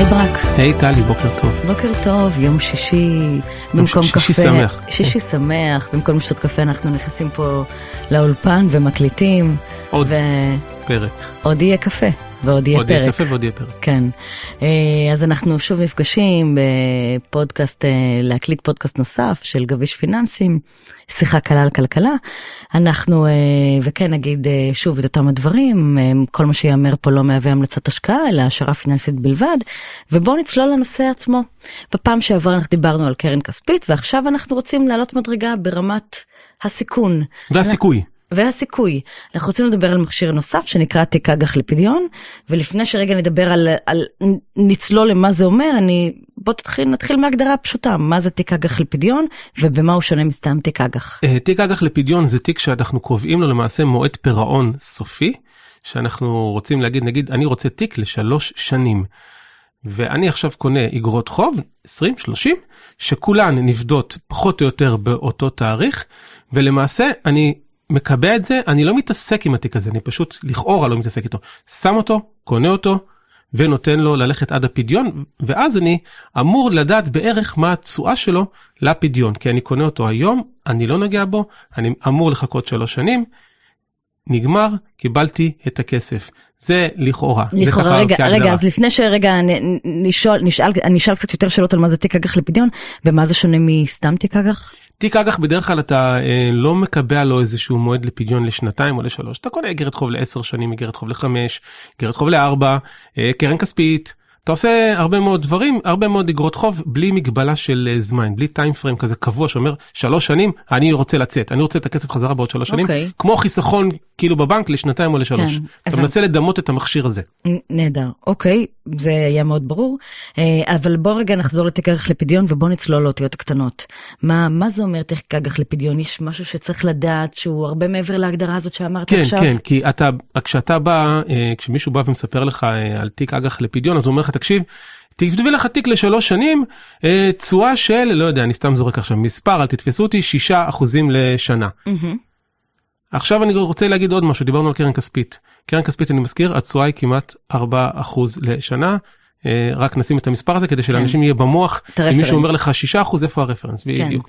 היי ברק. היי טלי, בוקר טוב. בוקר טוב, יום שישי, במקום שישי קפה. שישי שמח. שישי שמח, במקום לשתות קפה אנחנו נכנסים פה לאולפן ומקליטים. עוד ו- פרק. עוד יהיה קפה, ועוד יהיה עוד פרק. יהיה קפה ועוד יהיה פרק. כן. אה, אז אנחנו שוב נפגשים בפודקאסט, אה, להקליט פודקאסט נוסף של גביש פיננסים, שיחה קלה על כלכלה. אנחנו, אה, וכן נגיד שוב את אותם הדברים, כל מה שיאמר פה לא מהווה המלצת השקעה, אלא השערה פיננסית בלבד, ובואו נצלול לנושא עצמו. בפעם שעברה אנחנו דיברנו על קרן כספית, ועכשיו אנחנו רוצים לעלות מדרגה ברמת הסיכון. והסיכוי. והסיכוי. אנחנו רוצים לדבר על מכשיר נוסף שנקרא תיק אג"ח לפדיון, ולפני שרגע נדבר על, על נצלול למה זה אומר, אני, בוא תתחיל, נתחיל מהגדרה פשוטה, מה זה תיק אג"ח לפדיון, ובמה הוא שונה מסתם תיק אג"ח. אה, תיק אג"ח לפדיון זה תיק שאנחנו קובעים לו למעשה מועד פירעון סופי, שאנחנו רוצים להגיד, נגיד, אני רוצה תיק לשלוש שנים. ואני עכשיו קונה אגרות חוב, 20, 30, שכולן נפדות פחות או יותר באותו תאריך, ולמעשה אני מקבע את זה, אני לא מתעסק עם התיק הזה, אני פשוט לכאורה לא מתעסק איתו. שם אותו, קונה אותו, ונותן לו ללכת עד הפדיון, ואז אני אמור לדעת בערך מה התשואה שלו לפדיון, כי אני קונה אותו היום, אני לא נוגע בו, אני אמור לחכות שלוש שנים, נגמר, קיבלתי את הכסף. זה לכאורה. לכאורה, רגע. רגע, אז לפני שרגע נשאל, נשאל, אני אשאל קצת יותר שאלות על מה זה תיק אג"ח לפדיון, במה זה שונה מסתם תיק אג"ח? תיק אג"ח בדרך כלל אתה אה, לא מקבע לו איזשהו מועד לפדיון לשנתיים או לשלוש. אתה קונה אגרת חוב לעשר שנים, אגרת חוב לחמש, אגרת חוב לארבע, אה, קרן כספית. אתה עושה הרבה מאוד דברים, הרבה מאוד אגרות חוב, בלי מגבלה של אה, זמן, בלי טיים פריים כזה קבוע שאומר שלוש שנים, אני רוצה לצאת, אני רוצה את הכסף חזרה בעוד שלוש שנים, אוקיי. כמו חיסכון כאילו בבנק לשנתיים או לשלוש. כן, אתה הבנתי. מנסה לדמות את המכשיר הזה. נהדר, אוקיי, זה היה מאוד ברור, אה, אבל בוא רגע נחזור לתיק אג"ח לפדיון ובוא נצלול לאותיות הקטנות. מה, מה זה אומר תיק אג"ח לפדיון? יש משהו שצריך לדעת שהוא הרבה מעבר להגדרה הזאת שאמרת כן, עכשיו? כן, כי אתה, כשאתה בא, אה, כשמישהו בא ומספר לך על תיק אג"ח לפדיון, אז הוא אומר לך, תקשיב, תכתבי לך תיק לשלוש שנים, אה, תשואה של, לא יודע, אני סתם זורק עכשיו מספר, אל תתפסו אותי, שישה אחוזים לשנה. מהמם. עכשיו אני רוצה להגיד עוד משהו, דיברנו על קרן כספית. קרן כספית, אני מזכיר, התשואה היא כמעט 4 אחוז לשנה. אה, רק נשים את המספר הזה כדי שלאנשים יהיה במוח, כן. אם. מישהו אומר לך 6 אחוז, איפה הרפרנס? כן. בדיוק.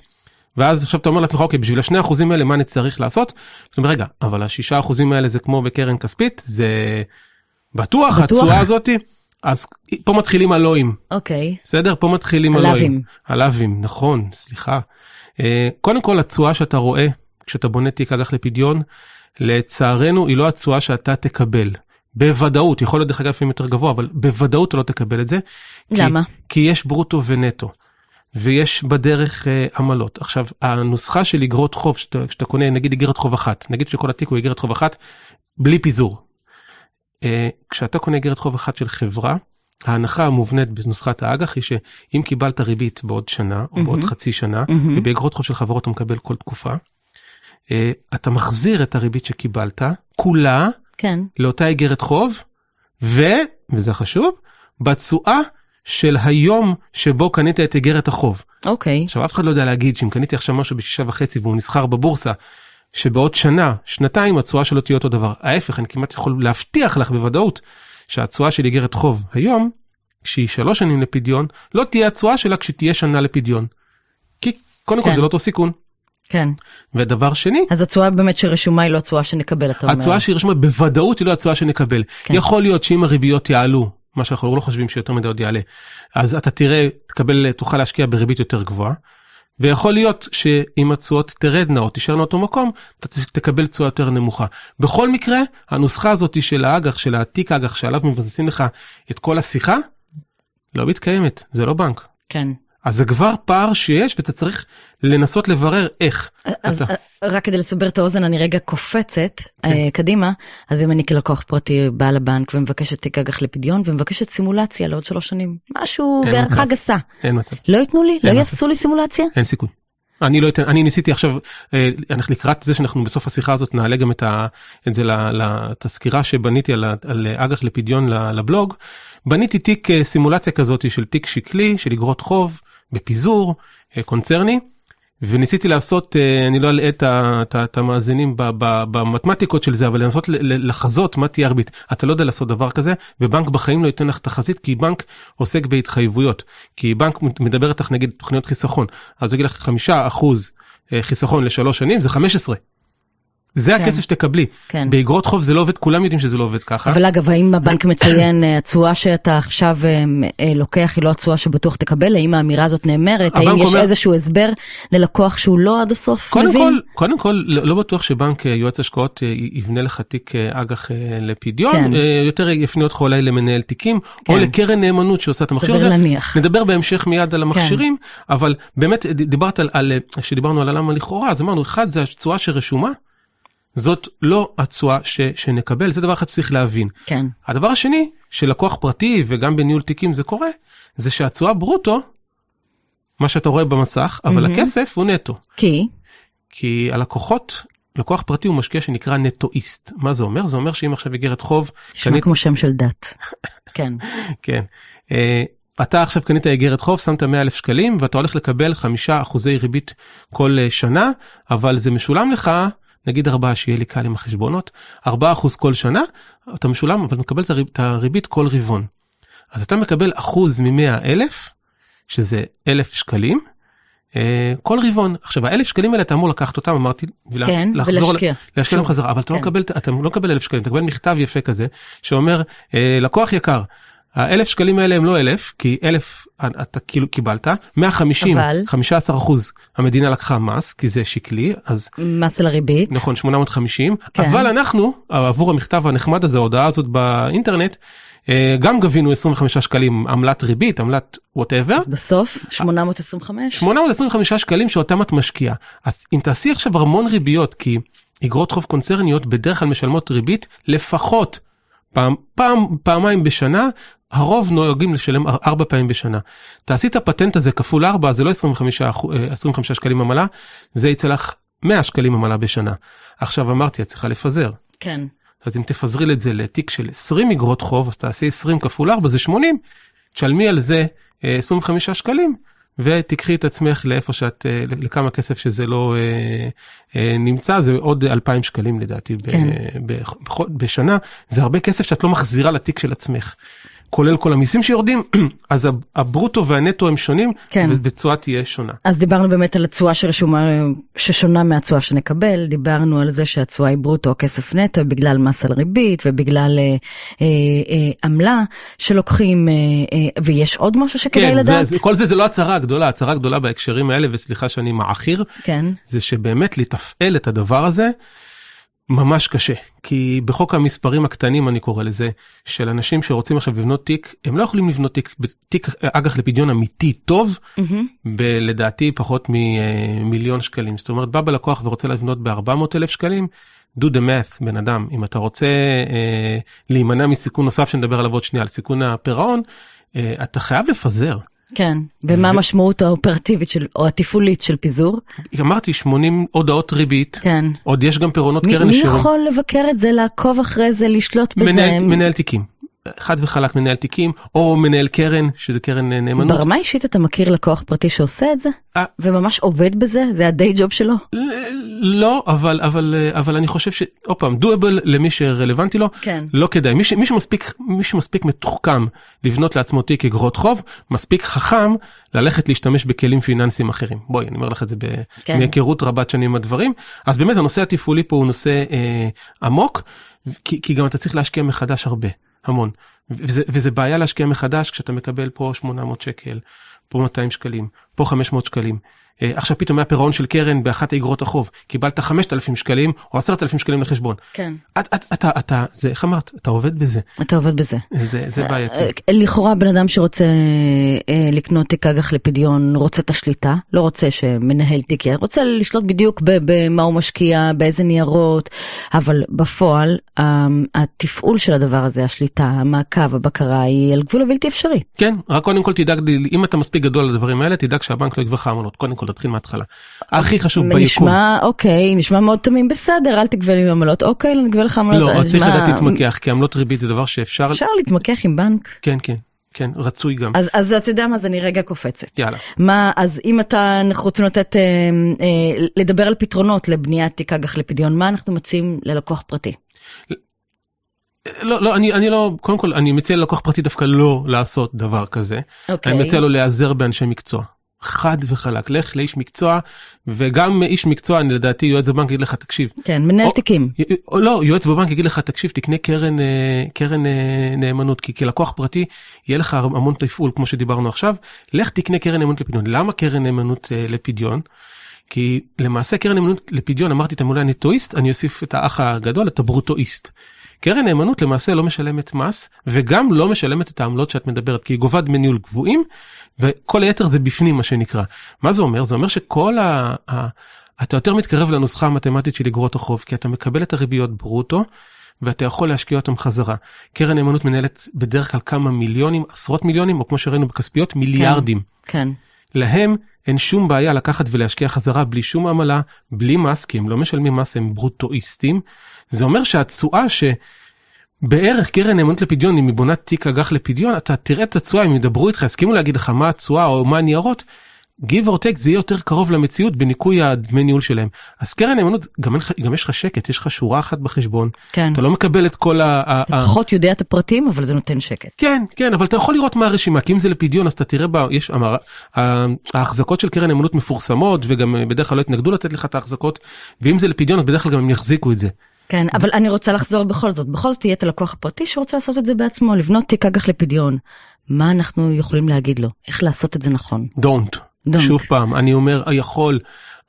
ואז עכשיו אתה אומר לעצמך, אוקיי, בשביל השני אחוזים האלה, מה אני צריך לעשות? זאת אומרת, רגע, אבל השישה אחוזים האלה זה כמו בקרן כספית, זה בטוח, בטוח. התשואה הזאתי, אז פה מתחילים הלואים, אוקיי, בסדר? פה מתחילים הלאווים. הלואים. הלאווים, נכון, סליחה. אה, קודם כל, התשואה שאתה רואה כשאתה בונה תיק אג"ח לפדיון, לצערנו היא לא התשואה שאתה תקבל. בוודאות, יכול להיות דרך אגב לפעמים יותר גבוה, אבל בוודאות אתה לא תקבל את זה. כי- למה? כי יש ברוטו ונטו, ויש בדרך אה, עמלות. עכשיו, הנוסחה של אגרות חוב, שאתה, כשאתה קונה נגיד אגרת חוב אחת, נגיד שכל התיק הוא אגרת חוב אחת, בלי פיזור. אה, כשאתה קונה אגרת חוב אחת של חברה, ההנחה המובנית בנוסחת האג"ח היא שאם קיבלת ריבית בעוד שנה, או בעוד מהמם. חצי שנה, מהמם. ובאגרות חוב של חברות אתה מקבל כל תקופה, אה, אתה מחזיר את הריבית שקיבלת, כולה, כן, לאותה איגרת חוב, ו, וזה חשוב, בתשואה של היום שבו קנית את איגרת החוב. אוקיי, עכשיו, אף אחד לא יודע להגיד שאם קניתי עכשיו משהו בשישה וחצי והוא נסחר בבורסה, שבעוד שנה, שנתיים, התשואה שלו תהיה אותו דבר. ההפך, אני כמעט יכול להבטיח לך בוודאות שהתשואה של איגרת חוב היום, כשהיא שלוש שנים לפדיון, לא תהיה התשואה שלה כשתהיה שנה לפדיון. כי קודם כל כן. זה לא אותו סיכון. כן. ודבר שני, אז התשואה באמת שרשומה היא לא התשואה שנקבל, אתה אומר. התשואה שהיא רשומה בוודאות היא לא התשואה שנקבל. כן. יכול להיות שאם הריביות יעלו, מה שאנחנו לא חושבים שיותר מדי עוד יעלה, אז אתה תראה, תקבל, תוכל להשקיע בריבית יותר גבוהה. ויכול להיות שאם התשואות תרדנה או תישארנה אותו מקום, אתה תקבל תשואה יותר נמוכה. בכל מקרה, הנוסחה הזאת של האג"ח, של התיק האג"ח שעליו מבססים לך את כל השיחה, לא מתקיימת, זה לא בנק. כן. אז זה כבר פער שיש ואתה צריך לנסות לברר איך. אז אתה- אה, רק כדי לסבר את האוזן, אני רגע קופצת כן. אה, קדימה, אז אם אני כלקוח פרטי באה לבנק ומבקשת תיק אג"ח לפדיון ומבקשת סימולציה לעוד שלוש שנים, משהו בהערכה. גסה, אין מצב, לא ייתנו לי? לא יעשו לי סימולציה? אין סיכוי. אני לא אתן, אני ניסיתי עכשיו, אה, אנחנו לקראת זה שאנחנו בסוף השיחה הזאת נעלה גם את, ה, את זה, ל- ל- את הסקירה שבניתי על, על אג"ח לפדיון לבלוג. בניתי תיק אה, סימולציה כזאת של תיק שקלי, של אגרות חוב, בפיזור, אה, קונצרני, וניסיתי לעשות, אה, אני לא אלאה את המאזינים במתמטיקות של זה, אבל לנסות לחזות מה תהיה הריבית. אתה לא יודע לעשות דבר כזה, ובנק בחיים לא ייתן לך תחזית, כי בנק עוסק בהתחייבויות. כי בנק מדבר איתך נגיד תוכניות חיסכון, אז הוא יגיד לך חמישה אחוז אה, חיסכון לשלוש שנים, זה 15. זה כן. הכסף שתקבלי. כן. באגרות חוב זה לא עובד, כולם יודעים שזה לא עובד ככה. אבל אגב, האם הבנק מציין אה, התשואה שאתה עכשיו אה, אה, לוקח היא לא התשואה שבטוח תקבל? האם האמירה הזאת נאמרת? האם יש אומר- איזשהו הסבר ללקוח שהוא לא עד הסוף קודם מבין? כל, קודם כל, לא לא בטוח שבנק יועץ השקעות יבנה לך תיק אג"ח לפדיון, כן. יותר יפנה אותך אולי למנהל תיקים, או כן. לקרן נאמנות שעושה את המכשיר סביר הזה. להניח. נדבר בהמשך מיד על המכשירים, אבל באמת דיברת על, על, אה, שדיברנו על הלמה לכאורה, אז אמרנו, אחד זה התשואה שרשומה, זאת לא התשואה ש- שנקבל, זה דבר אחד שצריך להבין. כן, הדבר השני, שלקוח פרטי וגם בניהול תיקים זה קורה, זה שהתשואה ברוטו, מה שאתה רואה במסך, אבל מהמם. הכסף הוא נטו. כי? כי הלקוחות, לקוח פרטי הוא משקיע שנקרא נטואיסט. מה זה אומר? זה אומר שאם עכשיו איגרת חוב, נשמע קנית, כמו שם של דת. כן, כן, אה, אתה עכשיו קנית איגרת חוב, שמת 100 אלף שקלים ואתה הולך לקבל חמישה אחוזי ריבית כל אה, שנה, אבל זה משולם לך, נגיד ארבעה שיהיה לי קל עם החשבונות, ארבעה אחוז כל שנה, אתה משולם, אבל מקבל את הריב- את הריבית כל רבעון. אז אתה מקבל אחוז ממאה אלף, שזה אלף שקלים, אה, כל רבעון. עכשיו האלף שקלים האלה אתה אמור לקחת אותם, אמרתי, ולה- כן, לחזור ולהשקיע. להשקיע להם חזרה, אבל אתה לא כן. מקבל, אתה לא מקבל אלף שקלים, אתה מקבל מכתב יפה כזה, שאומר, אה, לקוח יקר, האלף שקלים האלה הם לא אלף, כי אלף אתה כאילו קיבלת, 150, אבל? 15 אחוז המדינה לקחה מס, כי זה שקלי, אז מס על הריבית. נכון, 850, כן. אבל אנחנו, עבור המכתב הנחמד הזה, ההודעה הזאת באינטרנט, אה, גם גבינו 25 שקלים עמלת ריבית, עמלת וואטאבר, אז בסוף, 825? 825 שקלים שאותם את משקיעה. אז אם תעשי עכשיו המון ריביות, כי אגרות חוב קונצרניות בדרך כלל משלמות ריבית לפחות פעם, פעם, פעמיים בשנה, הרוב נוהגים לשלם אר- ארבע פעמים בשנה. תעשי את הפטנט הזה כפול ארבע, זה לא 25, אחו- אה, 25 שקלים עמלה, זה יצא לך 100 שקלים עמלה בשנה. עכשיו אמרתי, את צריכה לפזר. כן. אז אם תפזרי את זה לתיק של 20 אגרות חוב, אז תעשי 20 כפול 4 זה 80, תשלמי על זה אה, 25 שקלים, ותקחי את עצמך לאיפה שאת, אה, לכמה כסף שזה לא אה, אה, נמצא, זה עוד 2,000 שקלים לדעתי כן. בשנה, זה הרבה כסף שאת לא מחזירה לתיק של עצמך. כולל כל המיסים שיורדים, אז הב- הברוטו והנטו הם שונים, כן. ובצורה תהיה שונה. אז דיברנו באמת על התשואה שרשומה, ששונה מהתשואה שנקבל, דיברנו על זה שהתשואה היא ברוטו, כסף נטו, בגלל מס על ריבית ובגלל אה, אה, אה, עמלה שלוקחים, אה, אה, ויש עוד משהו שכדאי כן, לדעת? זה, כל זה זה לא הצהרה גדולה, הצהרה גדולה בהקשרים האלה, וסליחה שאני מעכיר, כן, זה שבאמת לתפעל את הדבר הזה ממש קשה. כי בחוק המספרים הקטנים, אני קורא לזה, של אנשים שרוצים עכשיו לבנות תיק, הם לא יכולים לבנות תיק, תיק אג"ח לפדיון אמיתי טוב, מהמם. בלדעתי פחות ממיליון שקלים. זאת אומרת, בא בלקוח ורוצה לבנות ב-400 אלף שקלים, do the math, בן אדם, אם אתה רוצה אה, להימנע מסיכון נוסף שנדבר עליו עוד שנייה, על סיכון הפירעון, אה, אתה חייב לפזר. כן, ומה ו- המשמעות האופרטיבית של, או התפעולית של פיזור? אמרתי 80 הודעות ריבית, כן. עוד יש גם פירעונות מי, קרן מי ישירים. יכול לבקר את זה, לעקוב אחרי זה, לשלוט בזה? מנהל, מנהל תיקים. חד וחלק מנהל תיקים, או מנהל קרן, שזה קרן אה, נאמנות. ברמה אישית אתה מכיר לקוח פרטי שעושה את זה? אה. וממש עובד בזה? זה הדיי ג'וב שלו? לא, אבל, אבל, אה, אבל אני חושב ש... עוד פעם, דואבל למי שרלוונטי לו, כן. לא כדאי. מי, ש, מי, שמספיק, מי שמספיק מתוחכם לבנות לעצמו תיק אגרות חוב, מספיק חכם ללכת להשתמש בכלים פיננסיים אחרים. בואי, אני אומר לך את זה ב... כן. מהיכרות רבת שנים עם הדברים. אז באמת הנושא התפעולי פה הוא נושא אה, עמוק, כי, כי גם אתה צריך להשקיע מחדש הרבה, המון. וזה, וזה בעיה להשקיע מחדש כשאתה מקבל פה 800 שקל, פה 200 שקלים, פה 500 שקלים. אה, עכשיו פתאום היה פירעון של קרן באחת האגרות החוב, קיבלת 5,000 שקלים או 10,000 שקלים לחשבון. כן. את, את, אתה, אתה, זה, איך אמרת? אתה עובד בזה. אתה עובד בזה. זה, זה בעייתי. אה, לכאורה בן אדם שרוצה אה, לקנות תיק אג"ח לפדיון רוצה את השליטה, לא רוצה שמנהל תיק, רוצה לשלוט בדיוק במה הוא משקיע, באיזה ניירות, אבל בפועל אה, התפעול של הדבר הזה, השליטה, המעקב, הבקרה היא על גבול הבלתי אפשרי. כן, רק קודם כל תדאג, אם אתה מספיק גדול לדברים האלה, תדאג שהבנק לא יגבה לך עמלות. קודם כל תתחיל מההתחלה. הכי חשוב ביקום. נשמע, אוקיי, נשמע מאוד תמים, בסדר, אל תגבה לי עמלות, אוקיי, לא נגבה לך עמלות. לא, צריך לדעת להתמקח, כי עמלות ריבית זה דבר שאפשר, אפשר להתמקח עם בנק? כן, כן. כן, רצוי גם. אז, אז אתה יודע מה, אז אני רגע קופצת. יאללה. מה, אז אם אתה, אנחנו רוצים לתת, אה, אה, לדבר על פתרונות לבניית תיק אג"ח לפדיון, מה אנחנו מציעים ללקוח פרטי? לא, לא, אני, אני לא, קודם כל, אני מציע ללקוח פרטי דווקא לא לעשות דבר כזה. אוקיי. אני מציע לו להיעזר באנשי מקצוע. חד וחלק, לך לאיש מקצוע, וגם איש מקצוע, אני לדעתי יועץ בבנק יגיד לך, תקשיב. כן, מנהל או- תיקים. או לא, יועץ בבנק יגיד לך, תקשיב, תקנה קרן, אה, קרן אה, נאמנות, כי כלקוח פרטי יהיה לך המון תפעול, כמו שדיברנו עכשיו, לך תקנה קרן נאמנות לפדיון. למה קרן נאמנות אה, לפדיון? כי למעשה קרן נאמנות לפדיון, אמרתי את המילה נטואיסט, אני אוסיף את האח הגדול, את הברוטואיסט. קרן נאמנות למעשה לא משלמת מס, וגם לא משלמת את העמלות שאת מדברת, כי היא גובה דמי ניהול קבועים, וכל היתר זה בפנים מה שנקרא. מה זה אומר? זה אומר שכל ה... ה... אתה יותר מתקרב לנוסחה המתמטית של אגרות החוב, כי אתה מקבל את הריביות ברוטו, ואתה יכול להשקיע אותם חזרה. קרן נאמנות מנהלת בדרך כלל כמה מיליונים, עשרות מיליונים, או כמו שראינו בכספיות, מיליארדים. כן. להם אין שום בעיה לקחת ולהשקיע חזרה בלי שום עמלה, בלי מס, כי הם לא משלמים מס, הם ברוטואיסטים. זה אומר שהתשואה שבערך קרן נאמנות לפדיון, אם היא בונה תיק אג"ח לפדיון, אתה תראה את התשואה, אם ידברו איתך, יסכימו להגיד לך מה התשואה או מה הניירות, give or take זה יהיה יותר קרוב למציאות בניכוי הדמי ניהול שלהם. אז קרן נאמנות, גם, גם יש לך שקט, יש לך שורה אחת בחשבון, כן. אתה לא מקבל את כל ה... ה- ה- פחות יודע את הפרטים, אבל זה נותן שקט. כן, כן, אבל אתה יכול לראות מה הרשימה, כי אם זה לפדיון אז אתה תראה בה, יש, המר... ה- ההחזקות של קרן נאמנות מפורסמות, וגם אה, בדרך כלל לא יתנגדו לתת לך את ההחזקות, ואם זה לפדיון אז בדרך כלל גם הם יחזיקו את זה. כן, אבל אני רוצה לחזור בכל זאת. בכל זאת יהיה את הלקוח הפרטי שרוצה לעשות את זה בעצמו, לבנות תיק אג"ח לפדיון. מה אנחנו יכולים להגיד לו? איך לעשות את זה נכון? Don't. Don't. שוב פעם, אני אומר, יכול,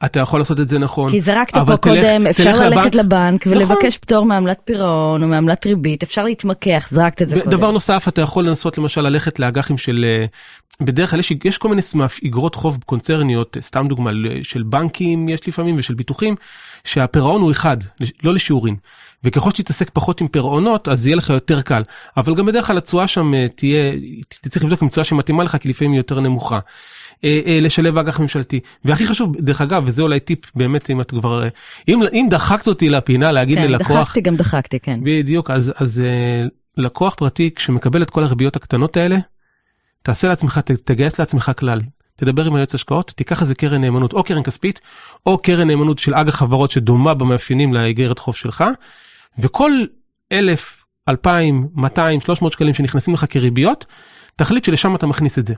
אתה יכול לעשות את זה נכון. כי זרקת פה תלך- קודם, אפשר תלך ללכת לבנק. לבנק נכון. ולבקש פטור מעמלת פירעון או מעמלת ריבית, אפשר להתמקח, זרקת את זה קודם. דבר נוסף, אתה יכול לנסות למשל ללכת לאג"חים של, אה, בדרך כלל יש, יש כל מיני סמף, אגרות חוב קונצרניות, סתם דוגמה, של בנקים יש לפעמים ושל ביטוחים, שהפירעון הוא אחד, לא לשיעורין. וככל שתתעסק פחות עם פירעונות, אז יהיה לך יותר קל. אבל גם בדרך כלל התשואה שם אה, תהיה, תצטרך לבדוק עם תשואה שמתאימה לך, כי לפעמים היא יותר נמוכה. אה, אה, לשלב אג"ח ממשלתי. והכי חשוב, דרך אגב, וזה אולי טיפ באמת, אם את כבר, אה, אם, אם דחקת אותי לפינה להגיד כן, ללקוח, דחקתי גם דחקתי, כן. בדיוק, אז, אז לקוח פרטי, כשמקבל את כל הריביות הקטנות האלה, תעשה לעצמך, תגייס לעצמך כלל. תדבר עם היועץ השקעות, תיקח איזה קרן נאמנות, או קרן כספית, או קרן נאמנות של אג"ח חברות שדומה במאפיינים לאגרת חוב שלך, וכל אלף, אלפיים, מאתיים, שלוש מאות שקלים שנכנסים לך כריביות, תחליט שלשם אתה מכניס את זה.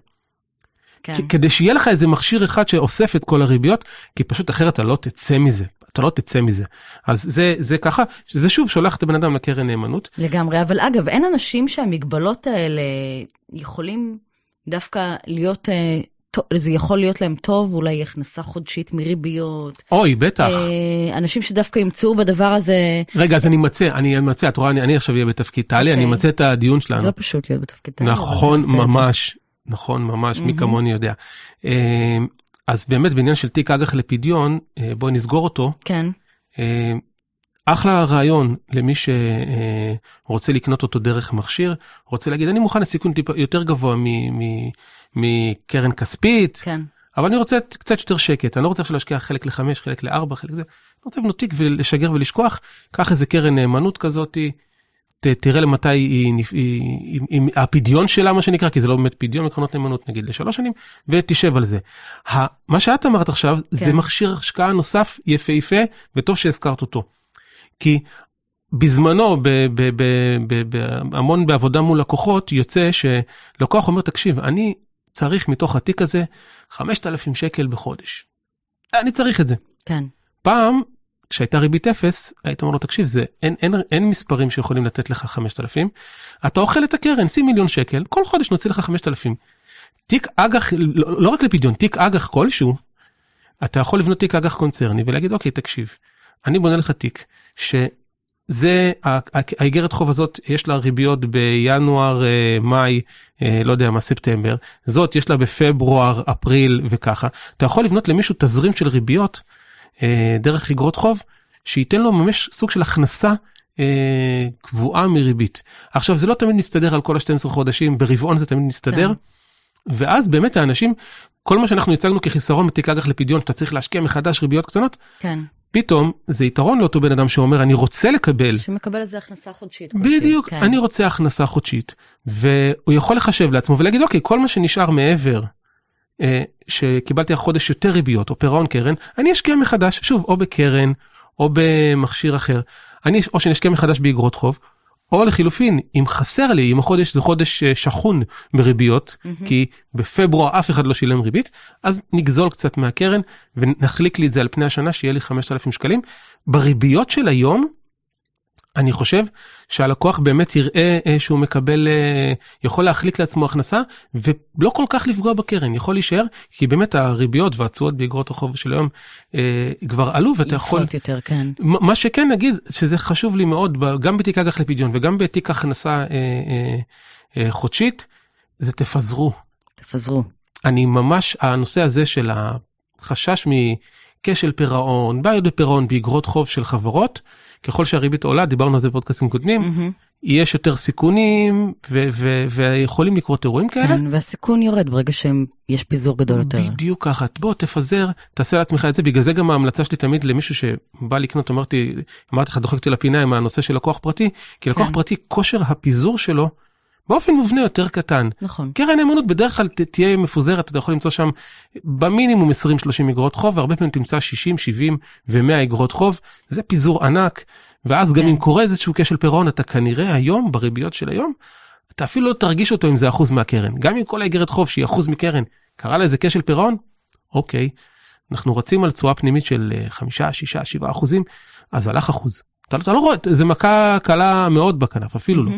כן. כדי שיהיה לך איזה מכשיר אחד שאוסף את כל הריביות, כי פשוט אחרת אתה לא תצא מזה, אתה לא תצא מזה. אז זה, זה ככה, שזה שוב שולח את הבן אדם לקרן נאמנות. לגמרי, אבל אגב, אין אנשים שהמגבלות האלה יכולים דווקא להיות, אה, זה יכול להיות להם טוב, אולי הכנסה חודשית מריביות. אוי, בטח. אה, אנשים שדווקא ימצאו בדבר הזה, רגע, אז אני אמצא, אני אמצא, את רואה, אני, אני עכשיו אהיה בתפקיד, תעלי, אני אוקיי. אמצא את הדיון שלנו. זה לא פשוט להיות בתפקיד. אבל נכון, זה. ממש, נכון, ממש, מי. כמוני יודע. אה, אז באמת בעניין של תיק אג"ח לפדיון, אה, בואי נסגור אותו. כן, אה, אחלה רעיון למי שרוצה לקנות אותו דרך מכשיר, רוצה להגיד, אני מוכן לסיכון טיפה יותר גבוה מקרן כספית, כן. אבל אני רוצה קצת יותר שקט, אני לא רוצה עכשיו להשקיע חלק לחמש, חלק לארבע, חלק זה, אני רוצה לבנות תיק ולשגר ולשכוח, קח איזה קרן נאמנות כזאתי, תראה למתי היא, היא, היא, היא, הפדיון שלה מה שנקרא, כי זה לא באמת פדיון מקרנות נאמנות נגיד לשלוש שנים, ותשב על זה. ה, מה שאת אמרת עכשיו, כן. זה. מכשיר השקעה נוסף יפהפה, וטוב שהזכרת אותו. כי בזמנו, ב- ב- ב- ב- ב- המון בעבודה מול לקוחות, יוצא שלקוח אומר, תקשיב, אני צריך מתוך התיק הזה 5,000 שקל בחודש. אני צריך את זה. כן, פעם, כשהייתה ריבית אפס, היית אומר לו, תקשיב, זה, אין, אין, אין מספרים שיכולים לתת לך 5,000, אתה אוכל את הקרן, שים מיליון שקל, כל חודש נוציא לך 5,000. תיק אג"ח, לא, לא רק לפדיון, תיק אג"ח כלשהו, אתה יכול לבנות תיק אג"ח קונצרני ולהגיד, אוקיי, תקשיב, אני בונה לך תיק, שזה, האיגרת חוב הזאת, יש לה ריביות בינואר, אה, מאי, אה, לא יודע מה, ספטמבר, זאת יש לה בפברואר, אפריל וככה. אתה יכול לבנות למישהו תזרים של ריביות, דרך אגרות חוב, שייתן לו ממש סוג של הכנסה אה, קבועה מריבית. עכשיו, זה לא תמיד מסתדר על כל ה-12 חודשים, ברבעון זה תמיד מסתדר, כן. ואז באמת האנשים, כל מה שאנחנו הצגנו כחיסרון בתיק אג"ח לפדיון, שאתה צריך להשקיע מחדש ריביות קטנות, כן. פתאום זה יתרון לאותו בן אדם שאומר אני רוצה לקבל. שמקבל איזה הכנסה חודשית. בדיוק, כן. אני רוצה הכנסה חודשית. והוא יכול לחשב לעצמו ולהגיד אוקיי כל מה שנשאר מעבר. אה, שקיבלתי החודש יותר ריביות או פירעון קרן אני אשקיע מחדש שוב או בקרן או במכשיר אחר אני או שאני אשקיע מחדש באגרות חוב או לחילופין אם חסר לי אם החודש זה חודש אה, שחון בריביות מהמם. כי בפברואר אף אחד לא שילם ריבית אז נגזול קצת מהקרן ונחליק לי את זה על פני השנה שיהיה לי 5,000 שקלים בריביות של היום. אני חושב שהלקוח באמת יראה אה, שהוא מקבל, אה, יכול להחליק לעצמו הכנסה ולא כל כך לפגוע בקרן, יכול להישאר, כי באמת הריביות והתשואות באגרות החוב של היום אה, כבר עלו ואתה יכול, יותר, כן. מה שכן נגיד שזה חשוב לי מאוד גם בתיק אג"ח לפדיון וגם בתיק הכנסה חודשית, זה תפזרו. תפזרו. אני ממש, הנושא הזה של החשש מכשל פירעון, בעיות בפירעון באגרות חוב של חברות, ככל שהריבית עולה, דיברנו על זה בפודקאסטים קודמים, מהמם. יש יותר סיכונים ויכולים לקרות אירועים כאלה. כן, והסיכון יורד ברגע שיש פיזור גדול יותר. בדיוק ככה, בוא תפזר, תעשה לעצמך את זה, בגלל זה גם ההמלצה שלי תמיד למישהו שבא לקנות, אמרתי, אמרתי לך, דוחקתי לפינה עם הנושא של לקוח פרטי, כי לקוח כן. פרטי, כושר הפיזור שלו, באופן מובנה יותר קטן. נכון. קרן נאמנות בדרך כלל ת- תהיה מפוזרת, אתה יכול למצוא שם במינימום 20-30 אגרות חוב, והרבה פעמים תמצא 60, 70 ו-100 אגרות חוב, זה פיזור ענק, ואז גם כן. אם קורה איזשהו כשל פירעון, אתה כנראה היום, בריביות של היום, אתה אפילו לא תרגיש אותו אם זה אחוז מהקרן. גם אם כל האגרת חוב שהיא אחוז מקרן, קרה לה איזה כשל פירעון, אוקיי, אנחנו רצים על תשואה פנימית של אה, חמישה, שישה, שבעה אחוזים, אז הלך אחוז. אתה, אתה לא רואה, זה מכה קלה מאוד בכנף, אפילו לא.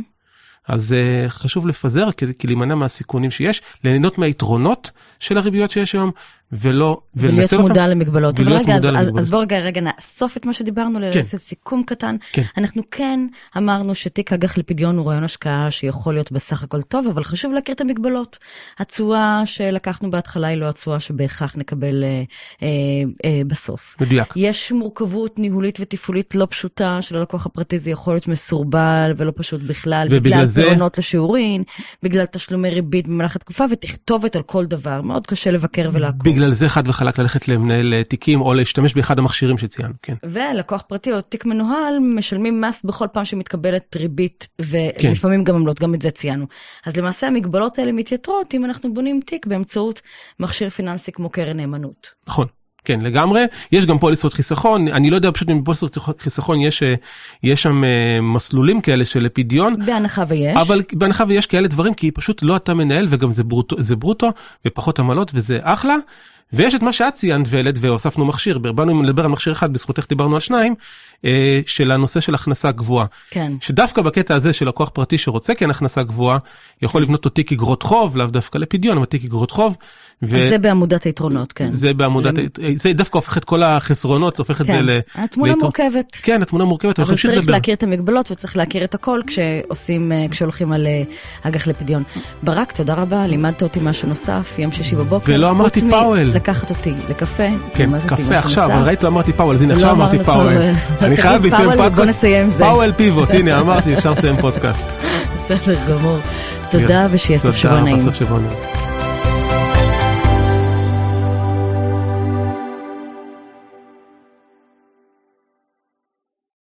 אז uh, חשוב לפזר כדי להימנע מהסיכונים שיש, ליהנות מהיתרונות של הריביות שיש היום, ולא, ולהיות ולנצל אותם. מודע למגבלות. ולהיות רגע, אז, מודע אז, למגבלות. אז בוא רגע, רגע נאסוף את מה שדיברנו, כן. לעשות סיכום קטן. כן. אנחנו כן אמרנו שתיק אג"ח לפדיון הוא רעיון השקעה שיכול להיות בסך הכל טוב, אבל חשוב להכיר את המגבלות. התשואה שלקחנו בהתחלה היא לא התשואה שבהכרח נקבל אה, אה, אה, בסוף. מדויק. יש מורכבות ניהולית ותפעולית לא פשוטה של הלקוח הפרטי, זה יכול להיות מסורבל ולא פשוט בכלל, ובגלל בגלל זה- פירעונות לשיעורין, בגלל תשלומי ריבית במהלך התקופה ותכתובת על כל דבר, מאוד קשה לבקר ולעקוב. בגלל זה חד וחלק ללכת למנהל אה, תיקים או להשתמש באחד המכשירים שציינו, כן. ולקוח פרטי או תיק מנוהל משלמים מס בכל פעם שמתקבלת ריבית כן. ולפעמים גם עמלות, גם את זה ציינו. אז למעשה המגבלות האלה מתייתרות אם אנחנו בונים תיק באמצעות מכשיר פיננסי כמו קרן נאמנות. נכון. כן לגמרי יש גם פוליסות חיסכון אני לא יודע פשוט אם בפוליסות חיסכון יש אה, יש שם אה, מסלולים כאלה של פדיון בהנחה ויש. אבל בהנחה ויש כאלה דברים כי פשוט לא אתה מנהל וגם זה ברוטו זה ברוטו ופחות עמלות וזה אחלה. ויש את מה שאת ציינת והעלית והוספנו מכשיר באנו לדבר על מכשיר אחד בזכותך דיברנו על שניים אה, של הנושא של הכנסה גבוהה כן. שדווקא בקטע הזה של לקוח פרטי שרוצה כן הכנסה גבוהה יכול לבנות לו תיק אגרות חוב לאו דווקא לפדיון אבל תיק אגרות חוב. ו- זה בעמודת היתרונות, כן. זה בעמודת, זה דווקא הופך את כל החסרונות, הופך את זה כן. ל... התמונה ליתר- מורכבת. כן, התמונה מורכבת, אבל צריך לדבר. להכיר את המגבלות וצריך להכיר את הכל כשעושים, אה, כשהולכים על אה, אג"ח לפדיון. ברק, תודה רבה, לימדת אותי משהו נוסף, יום שישי בבוקר. ולא אמרתי פאוול. לקחת אותי לקפה, כן, קפה עכשיו. אבל ראית לא אמרתי פאוול, אז הנה ולא עכשיו אמרתי פאוול. אני חייב לסיים פודקאסט. פאוול pivot, הנה אמרתי, אפשר לסיים פודקאסט. בסדר גמור. תודה ושיהיה סוף שבוע נעים.